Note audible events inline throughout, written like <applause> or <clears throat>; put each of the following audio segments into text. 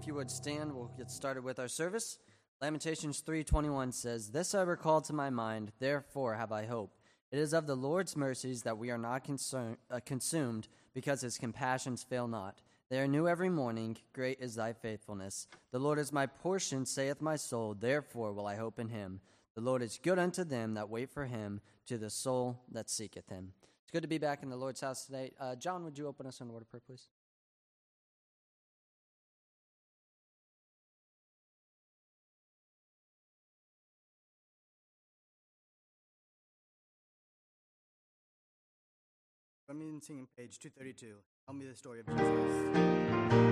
If you would stand, we'll get started with our service. Lamentations 3:21 says, "This I recall to my mind, therefore have I hope. It is of the Lord's mercies that we are not concern, uh, consumed, because his compassions fail not. They are new every morning. Great is thy faithfulness. The Lord is my portion, saith my soul. Therefore will I hope in him. The Lord is good unto them that wait for him, to the soul that seeketh him." It's good to be back in the Lord's house today. Uh, John, would you open us in a word of prayer, please? Let me sing page 232. Tell me the story of Jesus.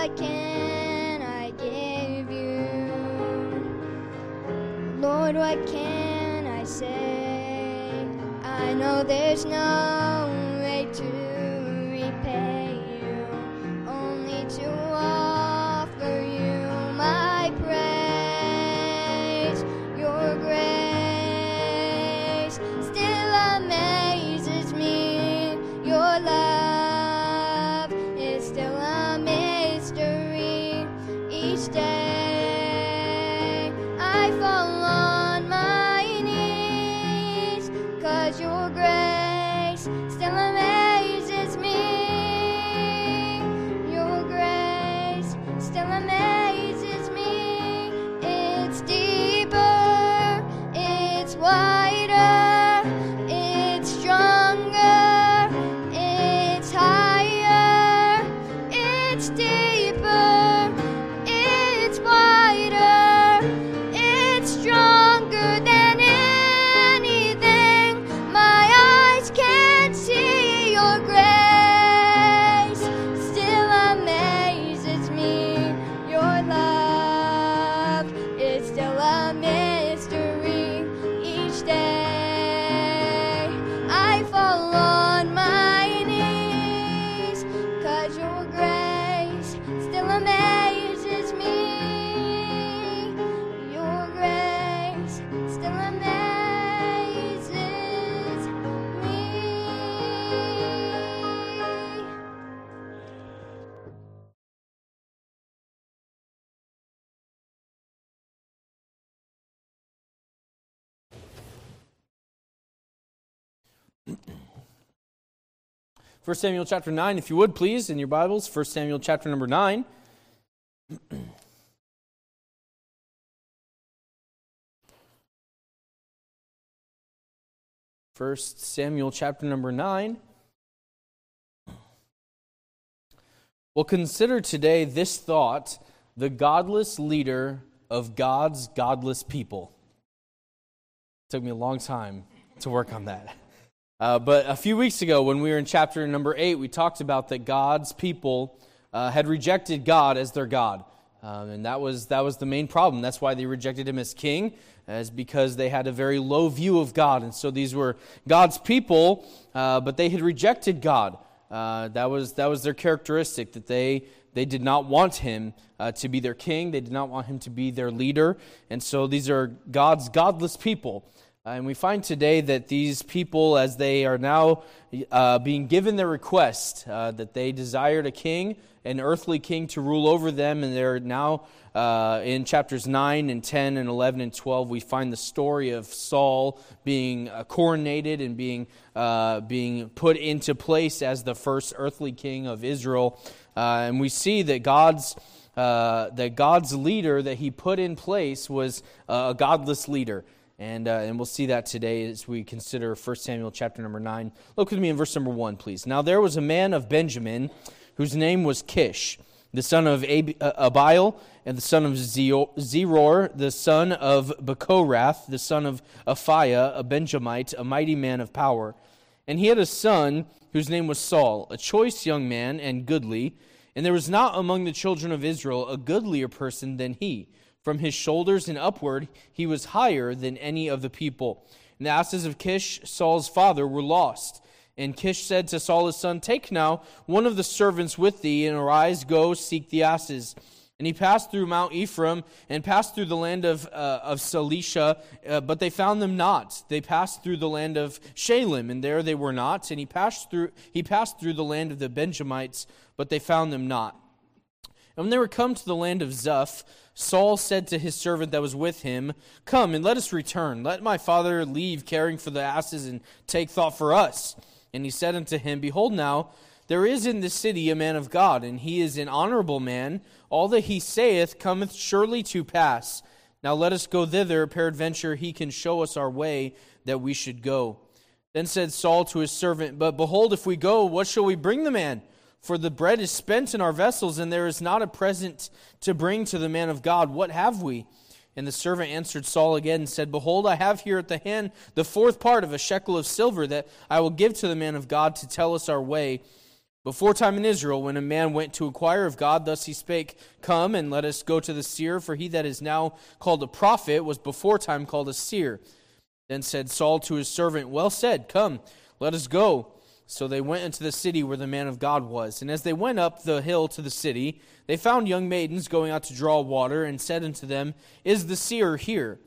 What can I give you? Lord, what can I say? I know there's no 1 Samuel chapter 9, if you would, please, in your Bibles. 1 Samuel chapter number 9. <clears throat> First Samuel chapter number 9. Well, consider today this thought the godless leader of God's godless people. It took me a long time to work on that. <laughs> Uh, but a few weeks ago, when we were in chapter number eight, we talked about that God's people uh, had rejected God as their God. Um, and that was, that was the main problem. That's why they rejected him as king, as because they had a very low view of God. And so these were God's people, uh, but they had rejected God. Uh, that, was, that was their characteristic, that they, they did not want him uh, to be their king. They did not want him to be their leader. And so these are God's godless people. Uh, and we find today that these people, as they are now uh, being given their request, uh, that they desired a king, an earthly king to rule over them, and they're now uh, in chapters 9 and 10 and 11 and 12, we find the story of Saul being uh, coronated and being, uh, being put into place as the first earthly king of Israel. and we see that God's. that God's leader that he put in place was a godless leader. And, uh, and we'll see that today as we consider 1 Samuel chapter number 9. Look with me in verse number 1, please. Now there was a man of Benjamin whose name was Kish, the son of Ab- uh, Abiel, and the son of Zeror, the son of Bechorath, the son of Aphiah, a Benjamite, a mighty man of power. And he had a son whose name was Saul, a choice young man and goodly. And there was not among the children of Israel a goodlier person than he. From his shoulders and upward, he was higher than any of the people. And the asses of Kish, Saul's father, were lost. And Kish said to Saul his son, Take now one of the servants with thee, and arise, go, seek the asses. And he passed through Mount Ephraim and passed through the land of, uh, of Shalisha, uh, but they found them not. They passed through the land of Shalim, and there they were not. And he passed through, he passed through the land of the Benjamites, but they found them not. And when they were come to the land of Zuph, Saul said to his servant that was with him, Come and let us return. Let my father leave caring for the asses and take thought for us. And he said unto him, Behold, now there is in this city a man of God, and he is an honorable man. All that he saith cometh surely to pass. Now let us go thither. Peradventure he can show us our way that we should go. Then said Saul to his servant, But behold, if we go, what shall we bring the man? For the bread is spent in our vessels, and there is not a present to bring to the man of God. What have we? And the servant answered Saul again and said, Behold, I have here at the hand the fourth part of a shekel of silver that I will give to the man of God to tell us our way. Before time in Israel, when a man went to inquire of God, thus he spake, Come and let us go to the seer, for he that is now called a prophet was before time called a seer. Then said Saul to his servant, Well said, come, let us go. So they went into the city where the man of God was. And as they went up the hill to the city, they found young maidens going out to draw water, and said unto them, Is the seer here?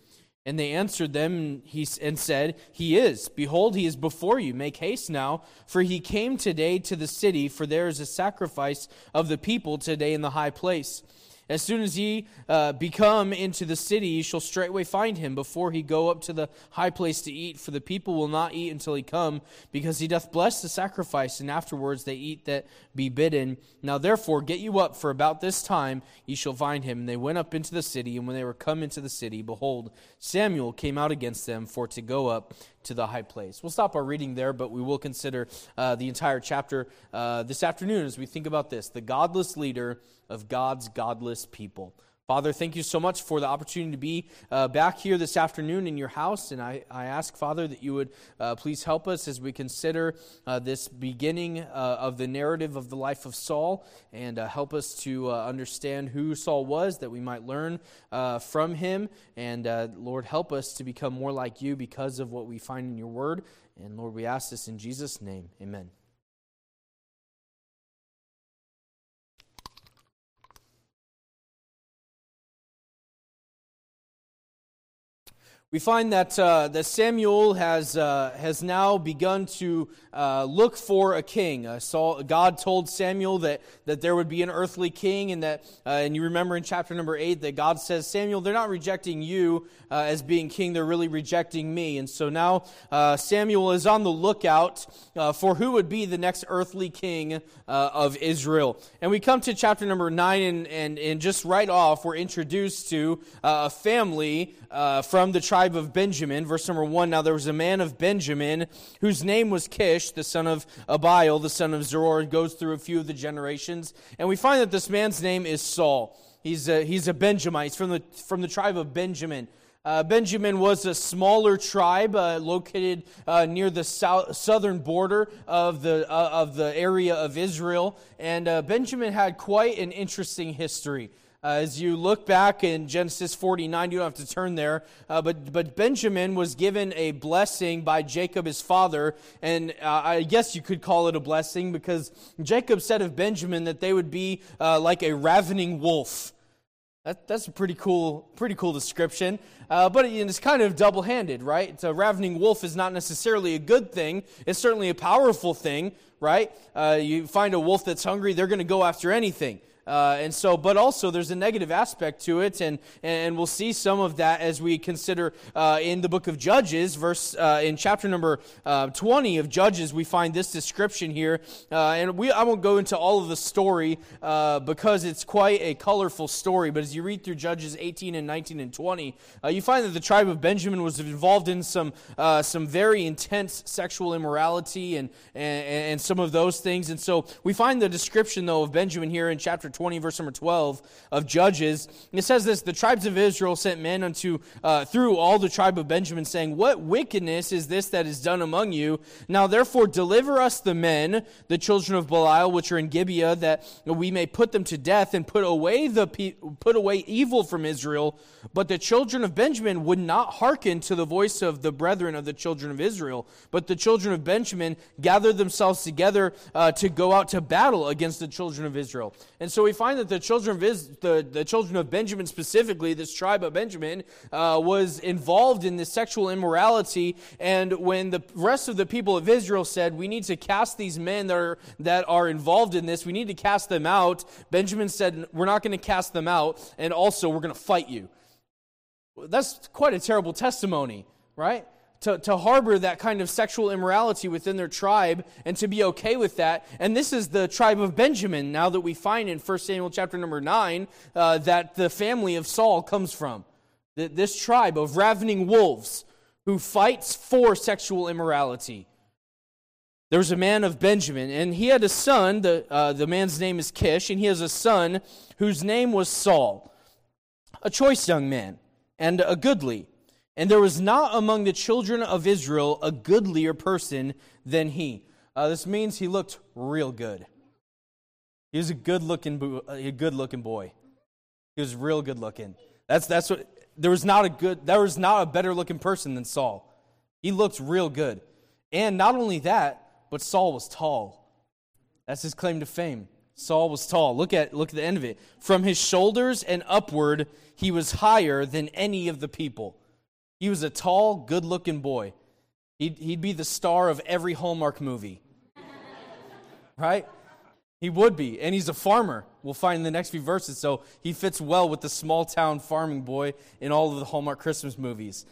And they answered them and, said, He is. Behold, he is before you. Make haste now, for he came today to the city, for there is a sacrifice of the people today in the high place. As soon as ye uh, become into the city, ye shall straightway find him before he go up to the high place to eat. For the people will not eat until he come, because he doth bless the sacrifice, and afterwards they eat that be bidden. Now therefore get you up, for about this time ye shall find him. And they went up into the city, and when they were come into the city, behold, Samuel came out against them for to go up to the high place. We'll stop our reading there, but we will consider uh, the entire chapter uh, this afternoon as we think about this the godless leader of God's godless people. Father, thank you so much for the opportunity to be uh, back here this afternoon in your house. And I, I ask, Father, that you would uh, please help us as we consider uh, this beginning uh, of the narrative of the life of Saul and uh, help us to uh, understand who Saul was, that we might learn from him. And Lord, help us to become more like you because of what we find in your word. And Lord, we ask this in Jesus' name. Amen. We find that, uh, that Samuel has, uh, has now begun to uh, look for a king. Uh, Saul, God told Samuel that, that there would be an earthly king, and that, uh, and you remember in chapter number 8 that God says, Samuel, they're not rejecting you uh, as being king, they're really rejecting me. And so now Samuel is on the lookout for who would be the next earthly king of Israel. And we come to chapter number 9, and, and, and just right off, we're introduced to a family from the tribe tribe of Benjamin. Verse number one Now there was a man of Benjamin whose name was Kish, the son of Abiel, the son of Zeror. goes through a few of the generations. And we find that this man's name is Saul. He's a, he's a Benjamite. He's from the, from the tribe of Benjamin. Uh, Benjamin was a smaller tribe uh, located uh, near the south, southern border of the, uh, of the area of Israel. And uh, Benjamin had quite an interesting history. Uh, as you look back in Genesis 49, you don't have to turn there, uh, but, but Benjamin was given a blessing by Jacob, his father, and uh, I guess you could call it a blessing because Jacob said of Benjamin that they would be uh, like a ravening wolf. That, that's a pretty cool, pretty cool description. Uh, but it's kind of double handed, right? A ravening wolf is not necessarily a good thing. It's certainly a powerful thing, right? Uh, you find a wolf that's hungry, they're going to go after anything. Uh, and so, but also there's a negative aspect to it, and, and we'll see some of that as we consider uh, in the book of Judges, verse uh, in chapter number uh, 20 of Judges, we find this description here. Uh, and we, I won't go into all of the story uh, because it's quite a colorful story, but as you read through Judges 18 and 19 and 20, you find that the tribe of Benjamin was involved in some, some very intense sexual immorality and, and, and some of those things. And so we find the description, though, of Benjamin here in chapter 20, verse number 12 of Judges. And it says this The tribes of Israel sent men unto uh, through all the tribe of Benjamin, saying, What wickedness is this that is done among you? Now therefore deliver us the men, the children of Belial, which are in Gibeah, that we may put them to death and put away the put away evil from Israel. But the children of Benjamin would not hearken to the voice of the brethren of the children of Israel. But the children of Benjamin gathered themselves together uh, to go out to battle against the children of Israel. And so we find that the children of, the, the children of Benjamin, specifically, this tribe of Benjamin, uh, was involved in this sexual immorality. And when the rest of the people of Israel said, We need to cast these men that are, that are involved in this, we need to cast them out, Benjamin said, We're not going to cast them out, and also we're going to fight you. That's quite a terrible testimony, right? To, to harbor that kind of sexual immorality within their tribe and to be okay with that. And this is the tribe of Benjamin, now that we find in 1 Samuel chapter number 9 uh, that the family of Saul comes from. This tribe of ravening wolves who fights for sexual immorality. there was a man of Benjamin, and he had a son. The, uh, the man's name is Kish, and he has a son whose name was Saul, a choice young man, and a goodly. And there was not among the children of Israel a goodlier person than he. Uh, this means he looked real good. He was a good looking, a good looking boy. He was real good looking. That's that's what. There was not a good. There was not a better looking person than Saul. He looked real good, and not only that, but Saul was tall. That's his claim to fame. Saul was tall. Look at look at the end of it. From his shoulders and upward, he was higher than any of the people. He was a tall, good-looking boy. He'd, he'd be the star of every Hallmark movie. right? He would be. And he's a farmer. We'll find in the next few verses. So he fits well with the small town farming boy in all of the Hallmark Christmas movies.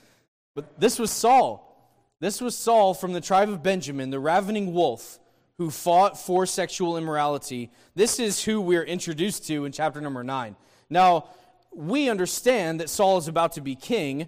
But this was Saul. This was Saul from the tribe of Benjamin, the ravening wolf who fought for sexual immorality. This is who we're introduced to in chapter number 9. Now, we understand that Saul is about to be king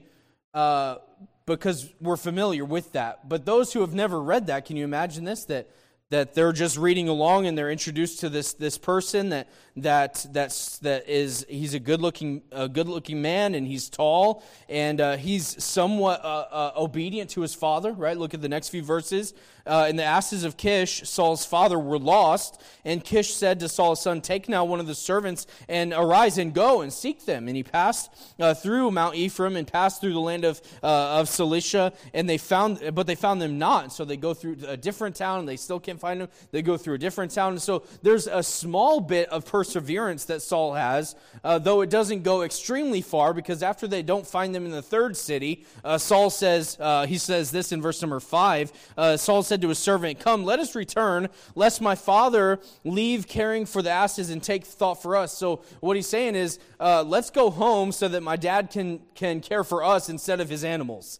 uh, because we're familiar with that. But those who have never read that, can you imagine this? That that they're just reading along and they're introduced to this this person that that that's that is he's a good looking a good looking man and he's tall and uh, he's somewhat uh, uh, obedient to his father right? Look at the next few verses. Uh, and the asses of Kish Saul's father were lost and Kish said to Saul's son take now one of the servants and arise and go and seek them. And he passed uh, through Mount Ephraim and passed through the land of uh, of Shalisha and they found but they found them not. So they go through a different town and they still can't find them they go through a different town and so there's a small bit of perseverance that Saul has, uh, though it doesn't go extremely far, because after they don't find them in the third city, uh, Saul says, uh, he says this in verse number five uh, Saul said to his servant, Come, let us return, lest my father leave caring for the asses and take thought for us. So what he's saying is, uh, let's go home so that my dad can, can care for us instead of his animals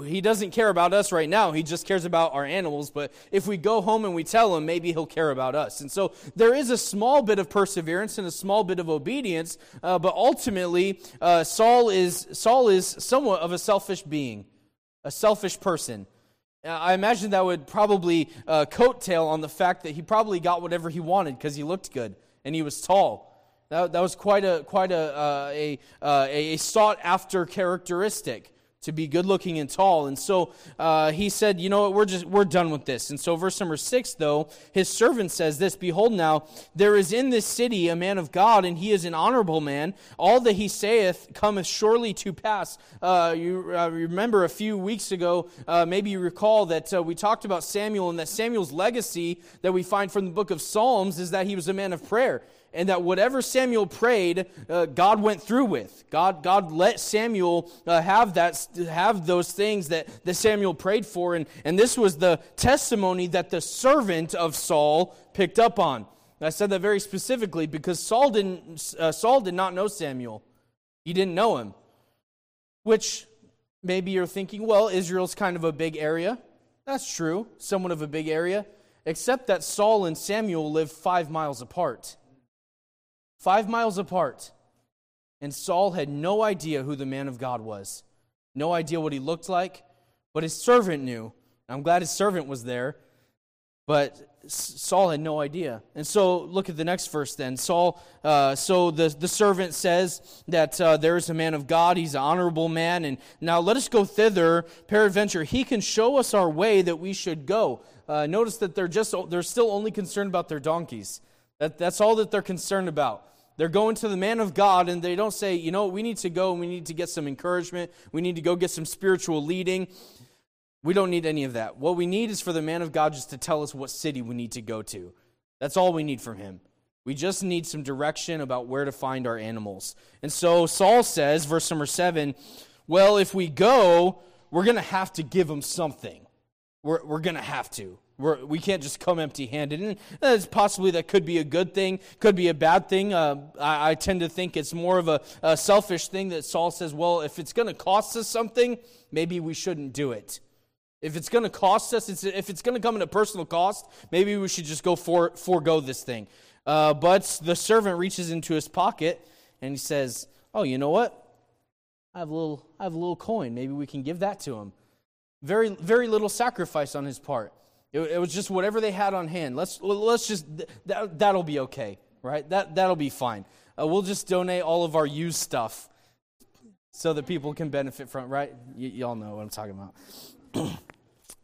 he doesn't care about us right now. He just cares about our animals. But if we go home and we tell him, maybe he'll care about us. And so there is a small bit of perseverance and a small bit of obedience. Uh, but ultimately, uh, Saul is Saul is somewhat of a selfish being, a selfish person. Uh, I imagine that would probably uh, coattail on the fact that he probably got whatever he wanted because he looked good and he was tall. That, that was quite a quite a uh, a, uh, a sought after characteristic to be good looking and tall. And so uh, he said, You know what? We're just we're done with this. And so verse number six, though, his servant says this: Behold, now there is in this city a man of God, and he is an honorable man. All that he saith cometh surely to pass. Uh, you uh, remember a few weeks ago, uh, maybe you recall that uh, we talked about Samuel, and that Samuel's legacy that we find from the book of Psalms is that he was a man of prayer and that whatever Samuel prayed, uh, God went through with. God, God let Samuel uh, have that, have those things that, that Samuel prayed for, and, and this was the testimony that the servant of Saul picked up on. I said that very specifically because Saul didn't. Uh, Saul did not know Samuel. He didn't know him. Which maybe you're thinking, well, Israel's kind of a big area. That's true, somewhat of a big area, except that Saul and Samuel live five miles apart five miles apart. And Saul had no idea who the man of God was, no idea what he looked like, but his servant knew. I'm glad his servant was there, but Saul had no idea. And so look at the next verse then. Saul, uh, so the, the servant says that uh, there is a man of God, he's an honorable man, and now let us go thither. Peradventure, he can show us our way that we should go. Uh, notice that they're just they're still only concerned about their donkeys. That, that's all that they're concerned about. They're going to the man of God and they don't say, you know, we need to go and we need to get some encouragement. We need to go get some spiritual leading. We don't need any of that. What we need is for the man of God just to tell us what city we need to go to. That's all we need from him. We just need some direction about where to find our animals. And so Saul says, verse number seven, well, if we go, we're going to have to give him something. We're, we're going to have to. We're, we can not just come empty handed. And it's possibly that could be a good thing, could be a bad thing. Uh, I, I, tend to think it's more of a, a selfish thing that Saul says, well, if it's going to cost us something, maybe we shouldn't do it. If it's going to cost us, it's, if it's going to come at a personal cost, maybe we should just go for, forego this thing. Uh, but the servant reaches into his pocket and he says, oh, you know what? I have a little, I have a little coin. Maybe we can give that to him. Very, very little sacrifice on his part. It, it was just whatever they had on hand. Let's, let's just, that, that'll be okay, right? That, that'll be fine. Uh, we'll just donate all of our used stuff so that people can benefit from right? Y- y'all know what I'm talking about. <clears throat>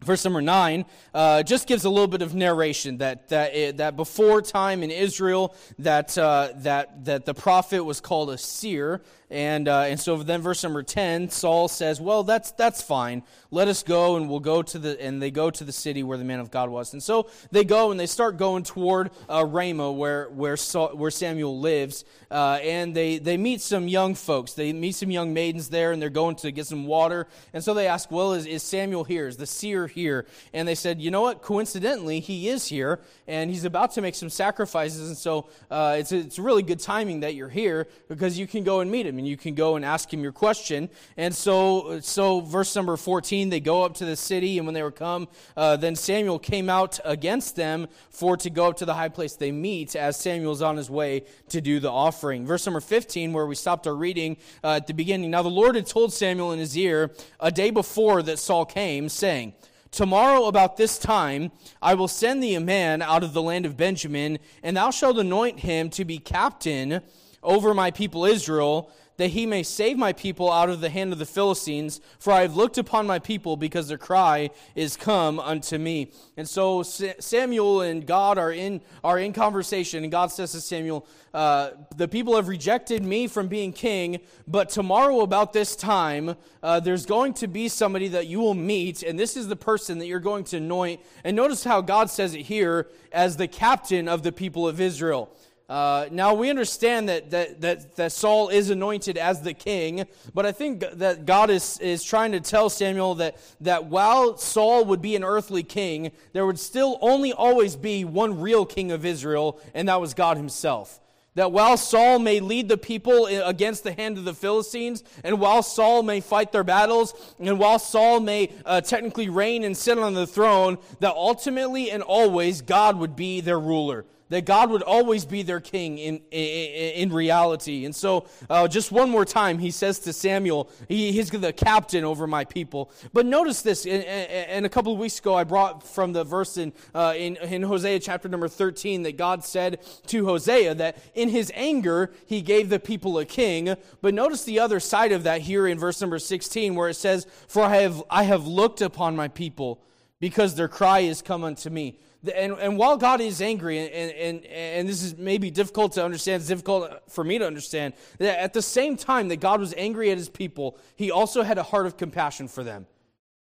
Verse number nine uh, just gives a little bit of narration that that it, that before time in Israel that uh, that that the prophet was called a seer, and, uh, and so then verse number 10, Saul says, well, that's, that's fine. Let us go and we'll go to the, and they go to the city where the man of God was. And so they go and they start going toward uh, Ramah where, where, Saul, where Samuel lives. Uh, and they, they meet some young folks. They meet some young maidens there and they're going to get some water. And so they ask, well, is, is Samuel here? Is the seer here? And they said, you know what? Coincidentally, he is here and he's about to make some sacrifices. And so uh, it's, it's really good timing that you're here because you can go and meet and you can go and ask him your question. And so, so verse number 14, they go up to the city, and when they were come, uh, then Samuel came out against them for to go up to the high place they meet as Samuel's on his way to do the offering. Verse number 15, where we stopped our reading uh, at the beginning. Now the Lord had told Samuel in his ear a day before that Saul came, saying, Tomorrow about this time I will send thee a man out of the land of Benjamin, and thou shalt anoint him to be captain over my people Israel, that he may save my people out of the hand of the Philistines, for I have looked upon my people because their cry is come unto me. And so Samuel and God are in, are in conversation, and God says to Samuel, uh, The people have rejected me from being king, but tomorrow about this time, uh, there's going to be somebody that you will meet, and this is the person that you're going to anoint. And notice how God says it here as the captain of the people of Israel. Uh, now we understand that, that, that, that Saul is anointed as the king, but I think that God is, is trying to tell Samuel that, that while Saul would be an earthly king, there would still only always be one real king of Israel, and that was God himself. That while Saul may lead the people against the hand of the Philistines, and while Saul may fight their battles, and while Saul may uh, technically reign and sit on the throne, that ultimately and always God would be their ruler that God would always be their king in, in, in reality. And so, uh, just one more time, he says to Samuel, he, he's the captain over my people. But notice this, and, a couple of weeks ago, I brought from the verse in, uh, in, in Hosea chapter number 13 that God said to Hosea that in his anger, he gave the people a king. But notice the other side of that here in verse number 16, where it says, For I have, I have looked upon my people because their cry is come unto me. And, and while God is angry, and, and, and this is maybe difficult to understand, it's difficult for me to understand, that at the same time that God was angry at his people, he also had a heart of compassion for them.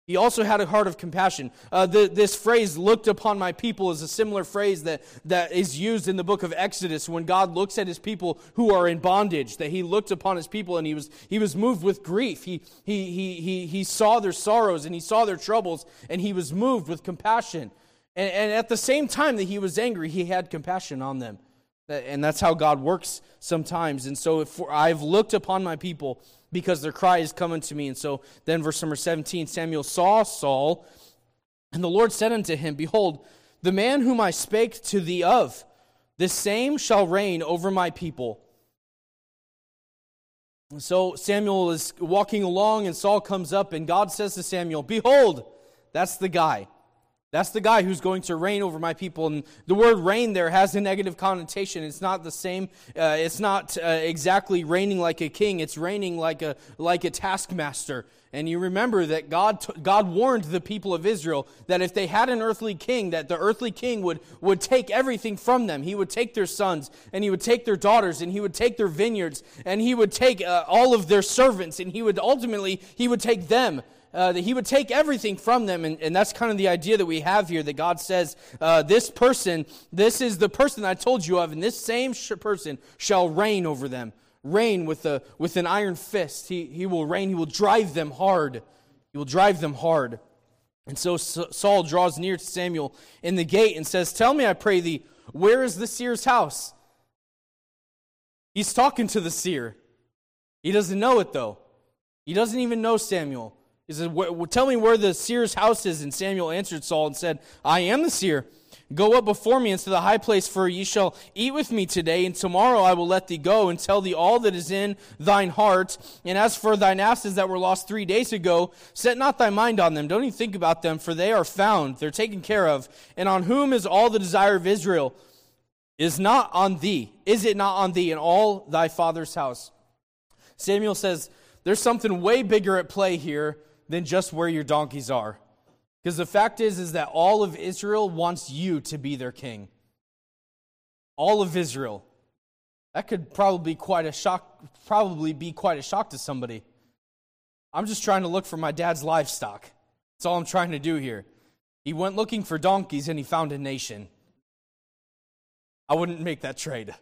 He also had a heart of compassion. Uh, the, this phrase, looked upon my people, is a similar phrase that, that is used in the book of Exodus when God looks at his people who are in bondage, that he looked upon his people and he was, he was moved with grief. He, he, he, he, he saw their sorrows and he saw their troubles and he was moved with compassion. And, and at the same time that he was angry, he had compassion on them. And that's how God works sometimes. And so if I've looked upon my people because their cry is coming to me. And so then, verse number 17 Samuel saw Saul, and the Lord said unto him, Behold, the man whom I spake to thee of, the same shall reign over my people. So Samuel is walking along, and Saul comes up, and God says to Samuel, Behold, that's the guy. That's the guy who's going to reign over my people. And the word reign there has a negative connotation. It's not the same. Uh, it's not uh, exactly reigning like a king. It's reigning like a, like a taskmaster. And you remember that God, t- God warned the people of Israel that if they had an earthly king, that the earthly king would, would take everything from them. He would take their sons, and he would take their daughters, and he would take their vineyards, and he would take uh, all of their servants, and he would ultimately, he would take them uh, that he would take everything from them. And, and, that's kind of the idea that we have here that God says, uh, This person, this is the person I told you of, and this same sh- person shall reign over them. Reign with, a, with an iron fist. He, he will reign, he will drive them hard. He will drive them hard. And so Saul draws near to Samuel in the gate and says, Tell me, I pray thee, where is the seer's house? He's talking to the seer. He doesn't know it, though. He doesn't even know Samuel. He said, Tell me where the seer's house is. And Samuel answered Saul and said, I am the seer. Go up before me into the high place, for ye shall eat with me today, and tomorrow I will let thee go and tell thee all that is in thine heart. And as for thine asses that were lost three days ago, set not thy mind on them. Don't even think about them, for they are found. They're taken care of. And on whom is all the desire of Israel? Is not on thee. Is it not on thee in all thy father's house? Samuel says, There's something way bigger at play here than just where your donkeys are. Because the fact is, is that all of Israel wants you to be their king. All of Israel. That could probably be quite a shock, probably be quite a shock to somebody. I'm just trying to look for my dad's livestock. That's all I'm trying to do here. He went looking for donkeys and he found a nation. I wouldn't make that trade.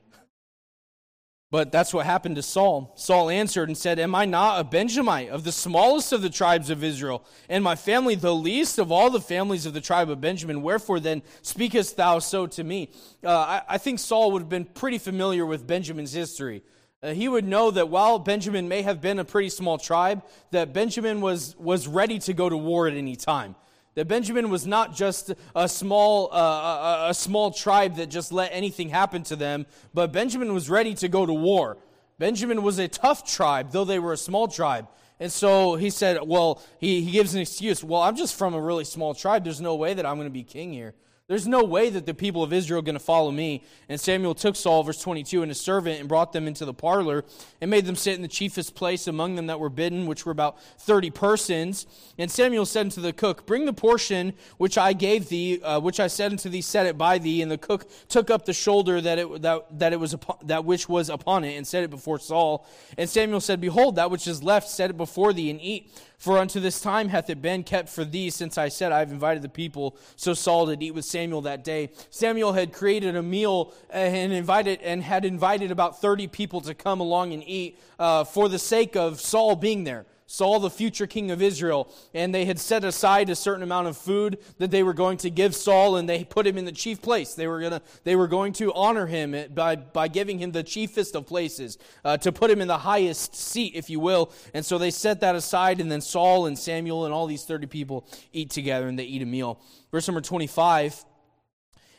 But that's what happened to Saul. Saul answered and said, Am I not a Benjamite of the smallest of the tribes of Israel, and my family the least of all the families of the tribe of Benjamin? Wherefore then speakest thou so to me? Uh, I, I, think Saul would have been pretty familiar with Benjamin's history. Uh, he would know that while Benjamin may have been a pretty small tribe, that Benjamin was, was ready to go to war at any time. That Benjamin was not just a small, uh, a, a small tribe that just let anything happen to them, but Benjamin was ready to go to war. Benjamin was a tough tribe, though they were a small tribe. And so he said, Well, he, he gives an excuse. Well, I'm just from a really small tribe. There's no way that I'm going to be king here. There's no way that the people of Israel are going to follow me. And Samuel took Saul, verse 22, and his servant and brought them into the parlor and made them sit in the chiefest place among them that were bidden, which were about 30 persons. And Samuel said unto the cook, Bring the portion which I gave thee, uh, which I said unto thee, set it by thee. And the cook took up the shoulder that it, that, that it was upon, that which was upon it and set it before Saul. And Samuel said, Behold, that which is left, set it before thee and eat. For unto this time hath it been kept for thee, since I said, I have invited the people. So Saul did eat with Samuel that day. Samuel had created a meal and invited and had invited about 30 people to come along and eat uh, for the sake of Saul being there. Saul, the future king of Israel, and they had set aside a certain amount of food that they were going to give Saul, and they put him in the chief place. They were gonna, they were going to honor him by, by giving him the chiefest of places, uh, to put him in the highest seat, if you will. And so they set that aside, and then Saul and Samuel and all these 30 people eat together, and they eat a meal. Verse number 25.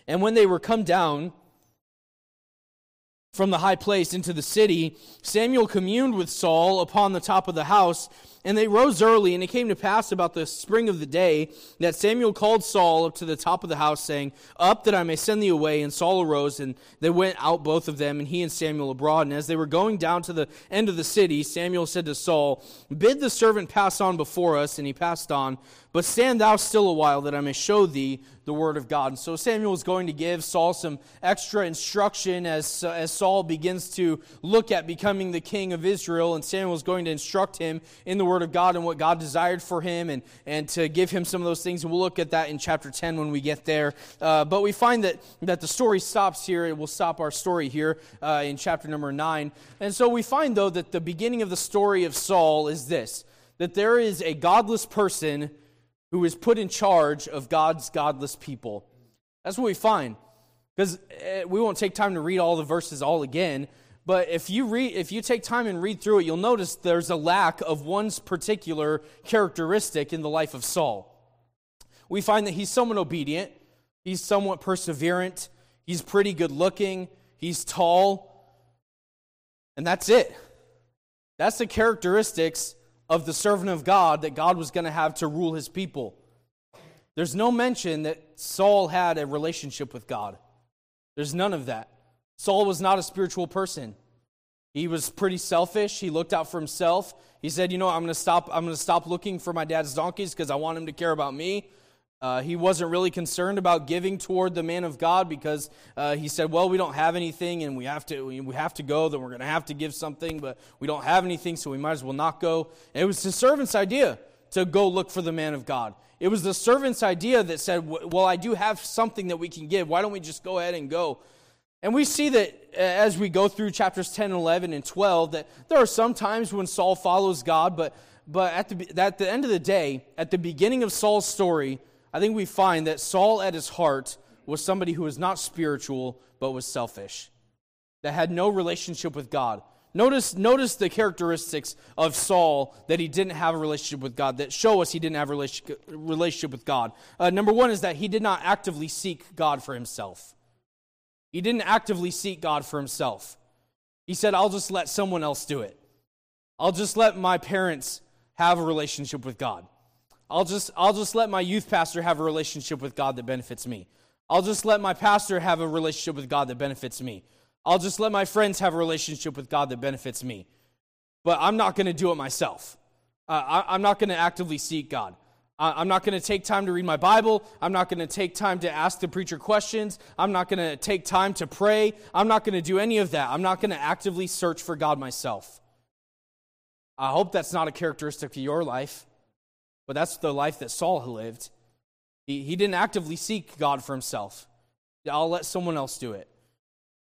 And when they were come down, from the high place into the city, Samuel communed with Saul upon the top of the house. And they rose early, and it came to pass about the spring of the day that Samuel called Saul up to the top of the house, saying, Up that I may send thee away. And Saul arose, and they went out both of them, and he and Samuel abroad. And as they were going down to the end of the city, Samuel said to Saul, Bid the servant pass on before us. And he passed on. But stand thou still a while, that I may show thee the word of God. And so Samuel is going to give Saul some extra instruction as, uh, as Saul begins to look at becoming the king of Israel. And Samuel is going to instruct him in the word of God and what God desired for him and, and to give him some of those things. And we'll look at that in chapter 10 when we get there. Uh, but we find that, that the story stops here. It will stop our story here uh, in chapter number 9. And so we find, though, that the beginning of the story of Saul is this that there is a godless person who is put in charge of God's godless people. That's what we find. Because eh, we won't take time to read all the verses all again, but if you read if you take time and read through it, you'll notice there's a lack of one's particular characteristic in the life of Saul. We find that he's somewhat obedient, he's somewhat perseverant, he's pretty good looking, he's tall, and that's it. That's the characteristics of the servant of God that God was going to have to rule his people. There's no mention that Saul had a relationship with God. There's none of that. Saul was not a spiritual person. He was pretty selfish. He looked out for himself. He said, "You know, I'm going to stop I'm going to stop looking for my dad's donkeys because I want him to care about me." Uh, he wasn't really concerned about giving toward the man of God because uh, he said, "Well, we don't have anything, and we have to we have to go. Then we're going to have to give something, but we don't have anything, so we might as well not go." And it was the servant's idea to go look for the man of God. It was the servant's idea that said, "Well, I do have something that we can give. Why don't we just go ahead and go?" And we see that uh, as we go through chapters 10, 11, and 12, that there are some times when Saul follows God, but but at the at the end of the day, at the beginning of Saul's story I think we find that Saul at his heart was somebody who was not spiritual, but was selfish, that had no relationship with God, Notice, notice the characteristics of Saul that he didn't have a relationship with God, that show us he didn't have a relationship, with God. Uh, number one is that he did not actively seek God for himself. He didn't actively seek God for himself. He said, I'll just let someone else do it. I'll just let my parents have a relationship with God. I'll just, I'll just let my youth pastor have a relationship with God that benefits me. I'll just let my pastor have a relationship with God that benefits me. I'll just let my friends have a relationship with God that benefits me. But I'm not going to do it myself. Uh, I, am not going to actively seek God. I, I'm not going to take time to read my Bible. I'm not going to take time to ask the preacher questions. I'm not going to take time to pray. I'm not going to do any of that. I'm not going to actively search for God myself. I hope that's not a characteristic of your life, but that's the life that Saul lived. He, he didn't actively seek God for himself. I'll let someone else do it.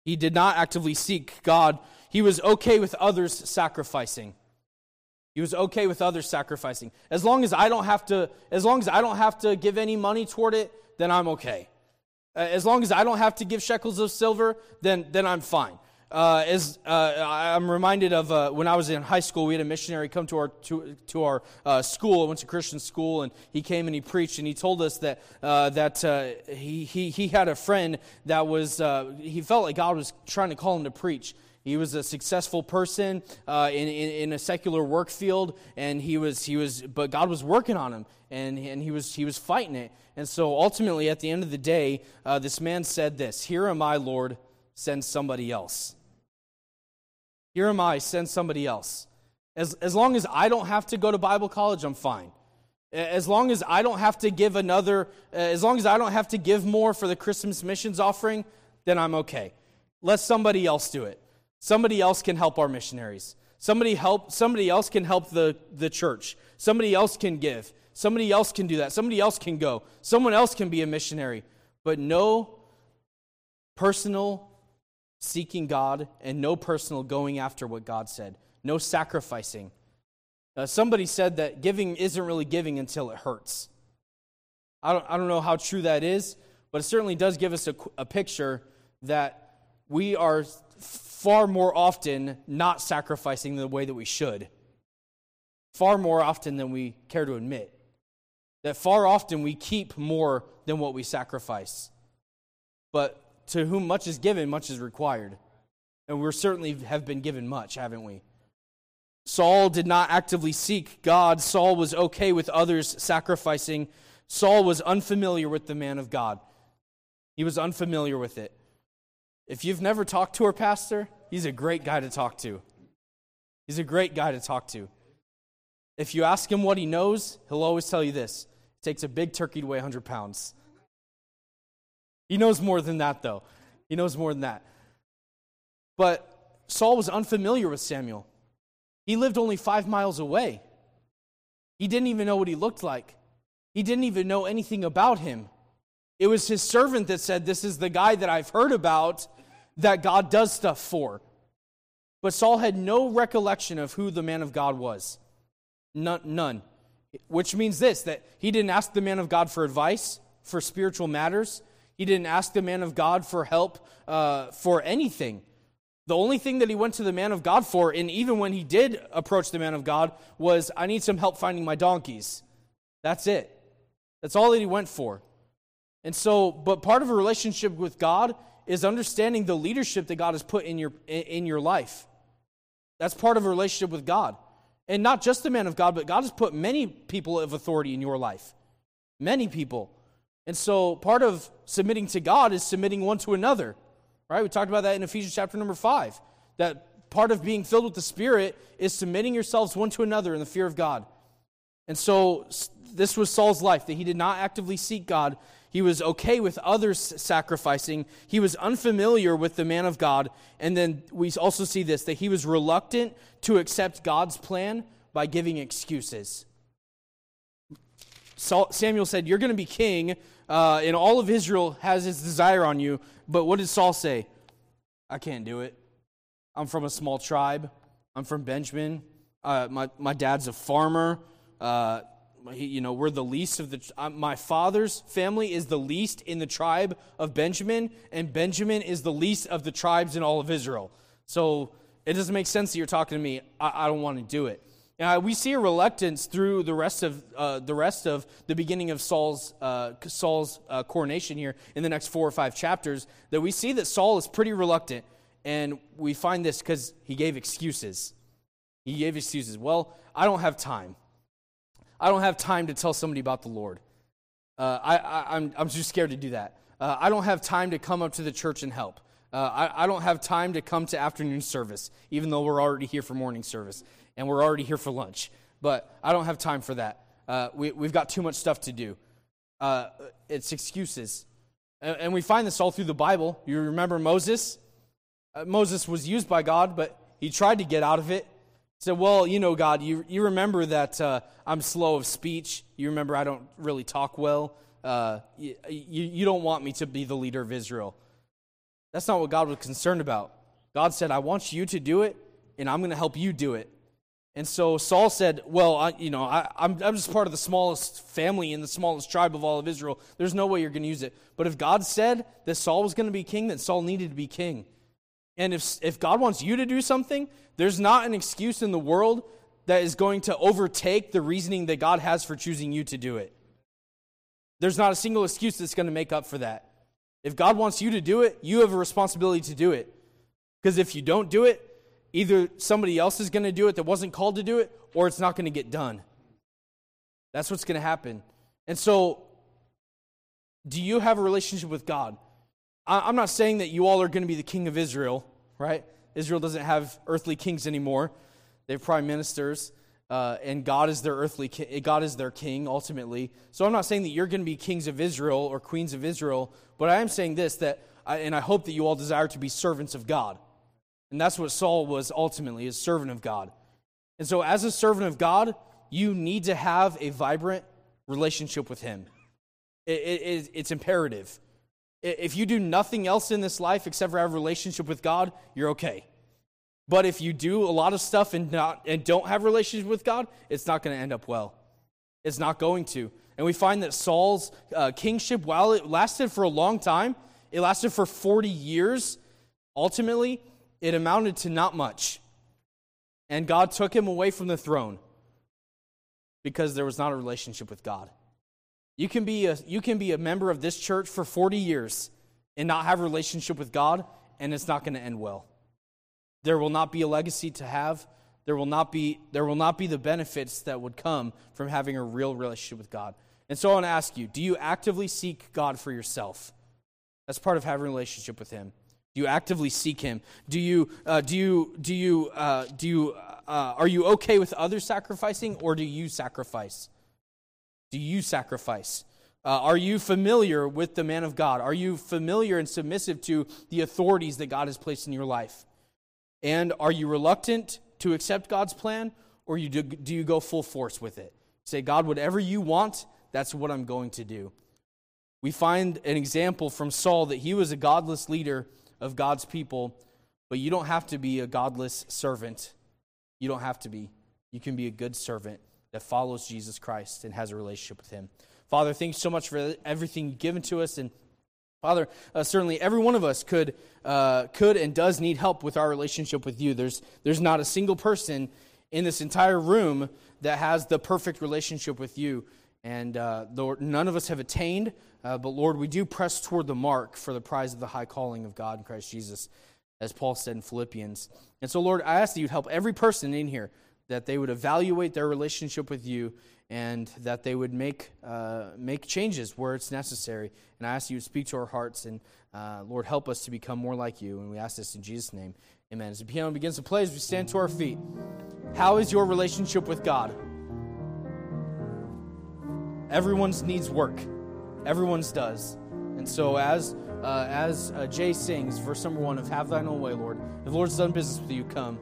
He did not actively seek God. He was okay with others sacrificing. He was okay with others sacrificing. As long as I don't have to, as long as I don't have to give any money toward it, then I'm okay. As long as I don't have to give shekels of silver, then, then I'm fine. Uh, as uh, I'm reminded of uh, when I was in high school, we had a missionary come to our to, to our uh, school. I went to Christian school, and he came and he preached, and he told us that uh, that uh, he, he he had a friend that was he felt like God was trying to call him to preach. He was a successful person in, in, in a secular work field, and he was he was but God was working on him, and and he was he was fighting it. And so ultimately, at the end of the day, this man said this: "Here am I, Lord." Send somebody else. Here am I, send somebody else. As, as long as I don't have to go to Bible college, I'm fine. As long as I don't have to give another, as long as I don't have to give more for the Christmas missions offering, then I'm okay. Let somebody else do it. Somebody else can help our missionaries. Somebody help somebody else can help the, the church. Somebody else can give. Somebody else can do that. Somebody else can go. Someone else can be a missionary. But no personal seeking God and no personal going after what God said, no sacrificing. Uh, somebody said that giving isn't really giving until it hurts. I don't, I don't know how true that is, but it certainly does give us a, a picture that we are far more often not sacrificing the way that we should, far more often than we care to admit. That far often we keep more than what we sacrifice. But to whom much is given, much is required. And we certainly have been given much, haven't we? Saul did not actively seek God. Saul was okay with others sacrificing. Saul was unfamiliar with the man of God. He was unfamiliar with it. If you've never talked to our pastor, he's a great guy to talk to. He's a great guy to talk to. If you ask him what he knows, he'll always tell you this it takes a big turkey to weigh 100 pounds. He knows more than that, though. He knows more than that. But Saul was unfamiliar with Samuel. He lived only five miles away. He didn't even know what he looked like, he didn't even know anything about him. It was his servant that said, This is the guy that I've heard about that God does stuff for. But Saul had no recollection of who the man of God was. None. Which means this that he didn't ask the man of God for advice for spiritual matters. He didn't ask the man of God for help uh, for anything. The only thing that he went to the man of God for, and even when he did approach the man of God, was, I need some help finding my donkeys. That's it. That's all that he went for. And so, but part of a relationship with God is understanding the leadership that God has put in your, in your life. That's part of a relationship with God. And not just the man of God, but God has put many people of authority in your life. Many people. And so part of submitting to God is submitting one to another. Right? We talked about that in Ephesians chapter number 5. That part of being filled with the Spirit is submitting yourselves one to another in the fear of God. And so this was Saul's life that he did not actively seek God. He was okay with others sacrificing. He was unfamiliar with the man of God. And then we also see this that he was reluctant to accept God's plan by giving excuses. Samuel said, You're going to be king, uh, and all of Israel has his desire on you. But what did Saul say? I can't do it. I'm from a small tribe. I'm from Benjamin. Uh, my, my dad's a farmer. Uh, he, you know, we're the least of the. Uh, my father's family is the least in the tribe of Benjamin, and Benjamin is the least of the tribes in all of Israel. So It doesn't make sense that you're talking to me. I, I don't want to do it. Uh, we see a reluctance through the rest of uh, the rest of the beginning of Saul's uh, Saul's uh, coronation here in the next four or five chapters that we see that Saul is pretty reluctant, and we find this because he gave excuses. He gave excuses. Well, I don't have time. I don't have time to tell somebody about the Lord. Uh, I, I, I'm I'm just scared to do that. I don't have time to come up to the church and help. I, I don't have time to come to afternoon service, even though we're already here for morning service and we're already here for lunch. But I don't have time for that. Uh, we, we've got too much stuff to do. Uh, it's excuses. And, and, we find this all through the Bible. You remember Moses? Uh, Moses was used by God, but he tried to get out of it. He said, Well, you know, God, you, you remember that uh, I'm slow of speech. You remember I don't really talk well. Uh, you, you, you don't want me to be the leader of Israel. That's not what God was concerned about. God said, I want you to do it, and I'm going to help you do it. And so Saul said, Well, I, you know, I, I'm, I'm just part of the smallest family in the smallest tribe of all of Israel. There's no way you're going to use it. But if God said that Saul was going to be king, then Saul needed to be king. And if, if God wants you to do something, there's not an excuse in the world that is going to overtake the reasoning that God has for choosing you to do it. There's not a single excuse that's going to make up for that. If God wants you to do it, you have a responsibility to do it. Because if you don't do it, Either somebody else is going to do it that wasn't called to do it, or it's not going to get done. That's what's going to happen. And so, do you have a relationship with God? I'm not saying that you all are going to be the king of Israel, right? Israel doesn't have earthly kings anymore. They have prime ministers, uh, and God is their earthly ki- God is their king ultimately. So I'm not saying that you're going to be kings of Israel or queens of Israel, but I am saying this that, I, and I hope that you all desire to be servants of God. And that's what Saul was ultimately, a servant of God. And so, as a servant of God, you need to have a vibrant relationship with Him. It, it, it's imperative. If you do nothing else in this life except for have a relationship with God, you're okay. But if you do a lot of stuff and, not, and don't have relationship with God, it's not going to end up well. It's not going to. And we find that Saul's uh, kingship, while it lasted for a long time, it lasted for 40 years, ultimately, it amounted to not much. And God took him away from the throne because there was not a relationship with God. You can be a, you can be a member of this church for 40 years and not have a relationship with God, and it's not going to end well. There will not be a legacy to have. There will not be, there will not be the benefits that would come from having a real relationship with God. And so I want to ask you do you actively seek God for yourself? That's part of having a relationship with Him. Do you actively seek Him? Do you, uh, do you, do you, uh, do you, uh, are you okay with others sacrificing or do you sacrifice? Do you sacrifice? Uh, are you familiar with the man of God? Are you familiar and submissive to the authorities that God has placed in your life? And are you reluctant to accept God's plan or you do, do you go full force with it? Say, God, whatever you want, that's what I'm going to do. We find an example from Saul that he was a godless leader of God's people, but you don't have to be a godless servant. You don't have to be. You can be a good servant that follows Jesus Christ and has a relationship with Him. Father, thanks so much for everything given to us. And Father, uh, certainly every one of us could, uh, could and does need help with our relationship with you. There's, there's not a single person in this entire room that has the perfect relationship with you. And uh, Lord, none of us have attained, uh, but Lord, we do press toward the mark for the prize of the high calling of God in Christ Jesus, as Paul said in Philippians. And so, Lord, I ask that you'd help every person in here that they would evaluate their relationship with you and that they would make, uh, make changes where it's necessary. And I ask you to speak to our hearts and, uh, Lord, help us to become more like you. And we ask this in Jesus' name. Amen. As the piano begins to play, as we stand to our feet, how is your relationship with God? Everyone's needs work. Everyone's does. And so, as uh, as uh, Jay sings, verse number one of "Have Thine Own Way, Lord." If the Lord's done business with you, come.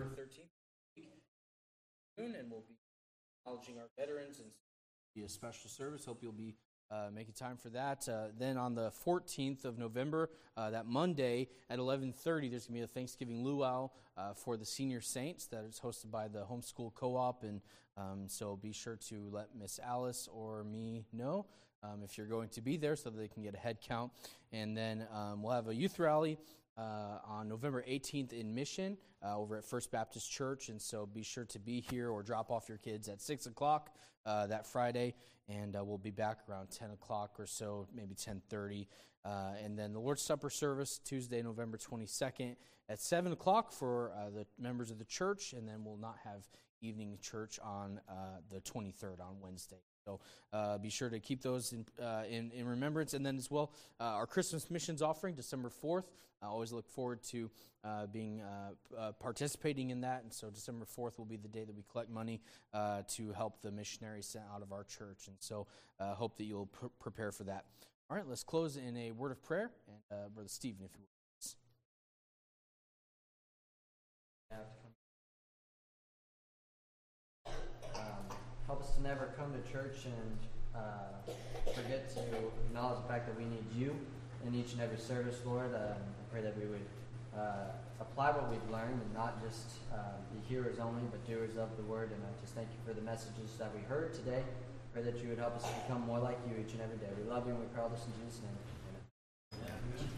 13th, June, and we'll be acknowledging our veterans and be a special service. Hope you'll be uh, making time for that. Uh, then on the 14th of November, uh, that Monday at 11:30, there's going to be a Thanksgiving luau uh, for the senior saints that is hosted by the homeschool co-op, and um, so be sure to let Miss Alice or me know. Um, if you're going to be there, so that they can get a head count. And then um, we'll have a youth rally uh, on November 18th in Mission uh, over at First Baptist Church. And so be sure to be here or drop off your kids at 6 o'clock uh, that Friday. And uh, we'll be back around 10 o'clock or so, maybe 10.30. Uh, and then the Lord's Supper service, Tuesday, November 22nd at 7 o'clock for uh, the members of the church. And then we'll not have evening church on the 23rd on Wednesday. So uh, be sure to keep those in, uh, in, in, remembrance. And then as well, uh, our Christmas missions offering, December 4th. I always look forward to uh, being uh, uh, participating in that. And so December 4th will be the day that we collect money to help the missionaries sent out of our church. And so I hope that you'll pr- prepare for that. All right, let's close in a word of prayer. And Brother Stephen, if you would. Help us to never come to church and uh, forget to acknowledge the fact that we need you in each and every service, Lord. Uh, I pray that we would uh, apply what we've learned and not just uh, be hearers only, but doers of the word. And I just thank you for the messages that we heard today pray that you would help us to become more like you each and every day. We love you and we pray all this in Jesus' name. Amen. Amen.